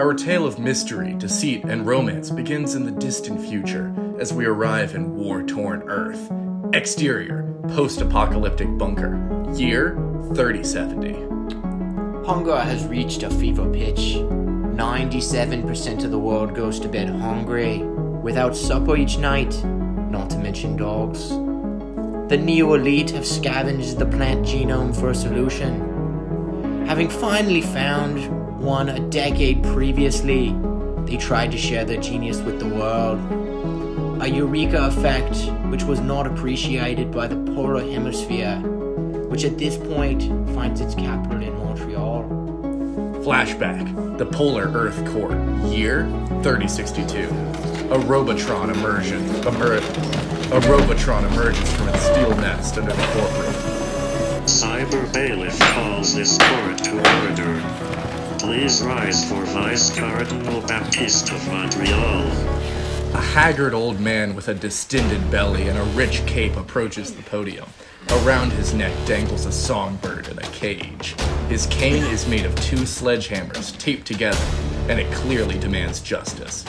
Our tale of mystery, deceit, and romance begins in the distant future as we arrive in war torn Earth. Exterior, post apocalyptic bunker. Year 3070. Hunger has reached a fever pitch. 97% of the world goes to bed hungry, without supper each night, not to mention dogs. The neo elite have scavenged the plant genome for a solution. Having finally found one a decade previously, they tried to share their genius with the world. A eureka effect which was not appreciated by the polar hemisphere, which at this point finds its capital in Montreal. Flashback The Polar Earth Court. Year 3062. A Robotron immersion. Emer- a Robotron emerges from its steel nest under the courtroom. Cyber Bailiff calls this court to order. Please rise for Vice Cardinal Baptiste of Montreal. A haggard old man with a distended belly and a rich cape approaches the podium. Around his neck dangles a songbird in a cage. His cane is made of two sledgehammers taped together, and it clearly demands justice.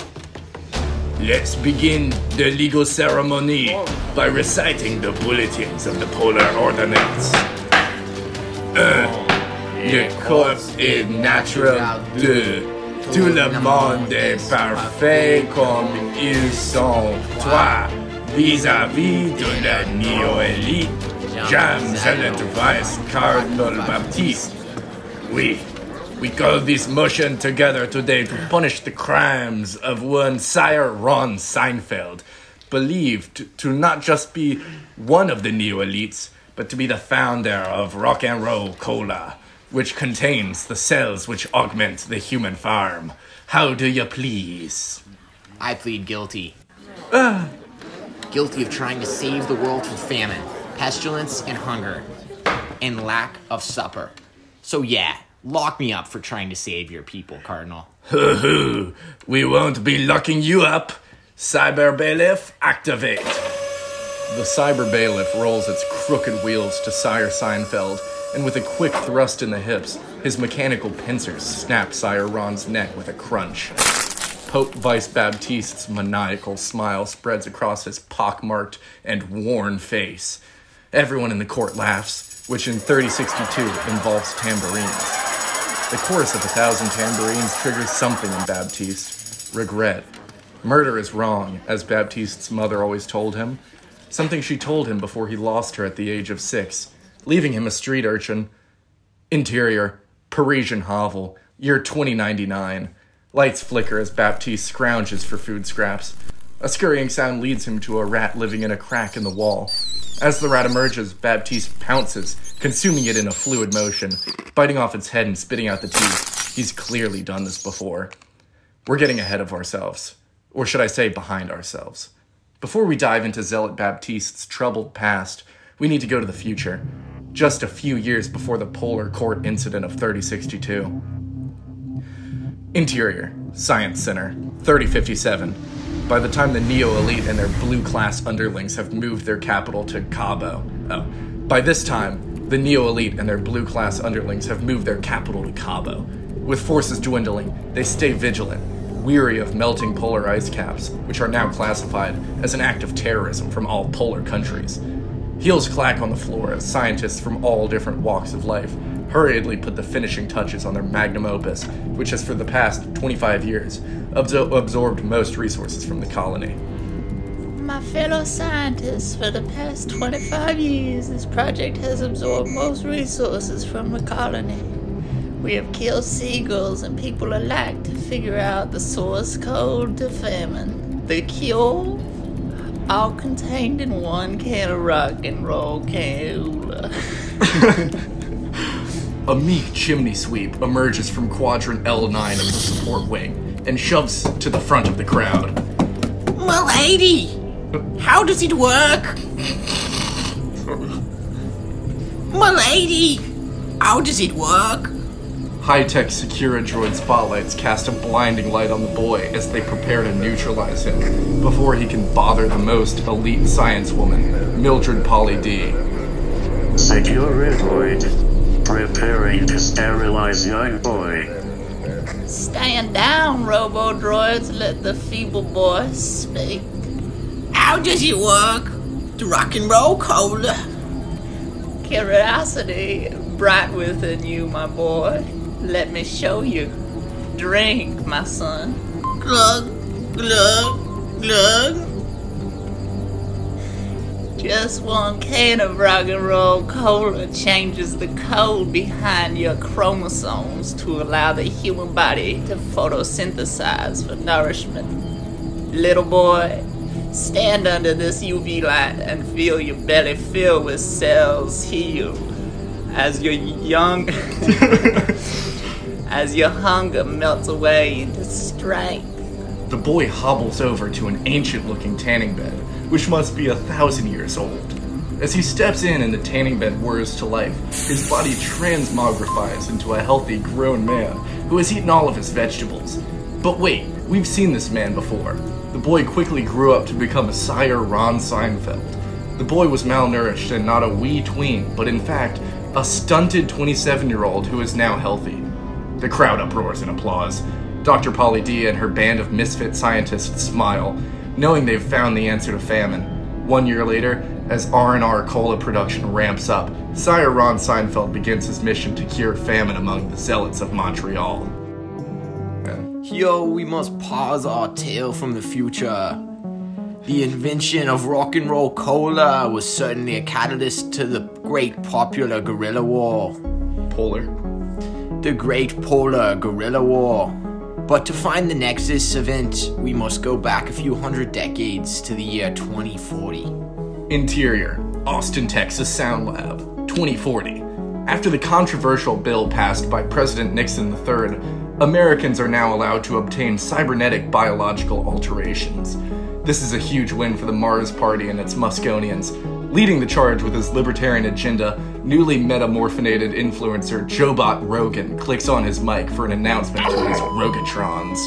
Let's begin the legal ceremony by reciting the bulletins of the Polar Ordinance. Un. Le corps est naturel de tout le monde est parfait comme ils sont. Toi, vis-à-vis de la néo-élite, James Zealot Vice Cardinal Baptiste. We, we call this motion together today to punish the crimes of one Sire Ron Seinfeld, believed to not just be one of the neo-elites, but to be the founder of Rock and Roll Cola, which contains the cells which augment the human farm. How do you please? I plead guilty. Ah. guilty of trying to save the world from famine, pestilence, and hunger, and lack of supper. So, yeah, lock me up for trying to save your people, Cardinal. Hoo hoo, we won't be locking you up. Cyber Bailiff, activate. The Cyber Bailiff rolls its crooked wheels to Sire Seinfeld, and with a quick thrust in the hips, his mechanical pincers snap Sire Ron's neck with a crunch. Pope Vice Baptiste's maniacal smile spreads across his pockmarked and worn face. Everyone in the court laughs, which in 3062 involves tambourines. The chorus of a thousand tambourines triggers something in Baptiste regret. Murder is wrong, as Baptiste's mother always told him. Something she told him before he lost her at the age of six, leaving him a street urchin. Interior, Parisian hovel, year 2099. Lights flicker as Baptiste scrounges for food scraps. A scurrying sound leads him to a rat living in a crack in the wall. As the rat emerges, Baptiste pounces, consuming it in a fluid motion, biting off its head and spitting out the teeth. He's clearly done this before. We're getting ahead of ourselves. Or should I say, behind ourselves. Before we dive into Zealot Baptiste's troubled past, we need to go to the future, just a few years before the Polar Court incident of 3062. Interior, Science Center, 3057. By the time the Neo Elite and their blue class underlings have moved their capital to Cabo. Oh, by this time, the Neo Elite and their blue class underlings have moved their capital to Cabo. With forces dwindling, they stay vigilant, weary of melting polar ice caps, which are now classified as an act of terrorism from all polar countries. Heels clack on the floor as scientists from all different walks of life hurriedly put the finishing touches on their magnum opus, which has for the past 25 years absor- absorbed most resources from the colony. My fellow scientists, for the past 25 years, this project has absorbed most resources from the colony. We have killed seagulls and people alike to figure out the source code to famine. The cure? All contained in one can of rock and roll cola. A meek chimney sweep emerges from quadrant L9 of the support wing and shoves to the front of the crowd. My lady, How does it work? My lady, How does it work? High tech Secura droid spotlights cast a blinding light on the boy as they prepare to neutralize him before he can bother the most elite science woman, Mildred Polly D. Securitoid. Preparing to sterilize young boy. Stand down, robo droids. Let the feeble boy speak. How does it work? The rock and roll cola. Curiosity bright within you, my boy. Let me show you. Drink, my son. Glug, glug, glug. Just one can of rock and roll cola changes the code behind your chromosomes to allow the human body to photosynthesize for nourishment. Little boy, stand under this UV light and feel your belly fill with cells heal as your young as your hunger melts away into strength. The boy hobbles over to an ancient looking tanning bed, which must be a thousand years old. As he steps in and the tanning bed whirs to life, his body transmogrifies into a healthy, grown man who has eaten all of his vegetables. But wait, we've seen this man before. The boy quickly grew up to become a sire Ron Seinfeld. The boy was malnourished and not a wee tween, but in fact, a stunted 27 year old who is now healthy. The crowd uproars in applause. Dr. Polly D and her band of misfit scientists smile, knowing they've found the answer to famine. One year later, as R&R cola production ramps up, Sire Ron Seinfeld begins his mission to cure famine among the zealots of Montreal. Yo, we must pause our tale from the future. The invention of rock and roll cola was certainly a catalyst to the great popular guerrilla war. Polar. The Great Polar Guerrilla War. But to find the Nexus event, we must go back a few hundred decades to the year 2040. Interior, Austin, Texas Sound Lab, 2040. After the controversial bill passed by President Nixon III, Americans are now allowed to obtain cybernetic biological alterations. This is a huge win for the Mars Party and its Musconians. Leading the charge with his libertarian agenda, newly metamorphinated influencer Jobot Rogan clicks on his mic for an announcement to his Rogatrons.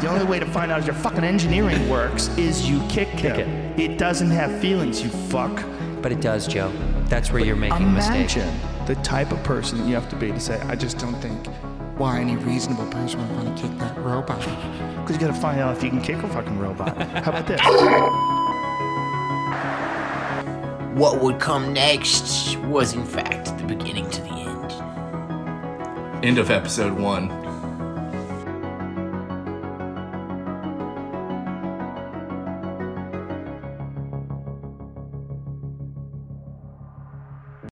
The only way to find out if your fucking engineering works is you kick, Kick him. it. It doesn't have feelings, you fuck. But it does, Joe. That's where you're making a mistake. Imagine the type of person that you have to be to say, I just don't think. Why any reasonable person would want to kick that robot? Because you gotta find out if you can kick a fucking robot. How about this? What would come next was, in fact, the beginning to the end. End of episode one.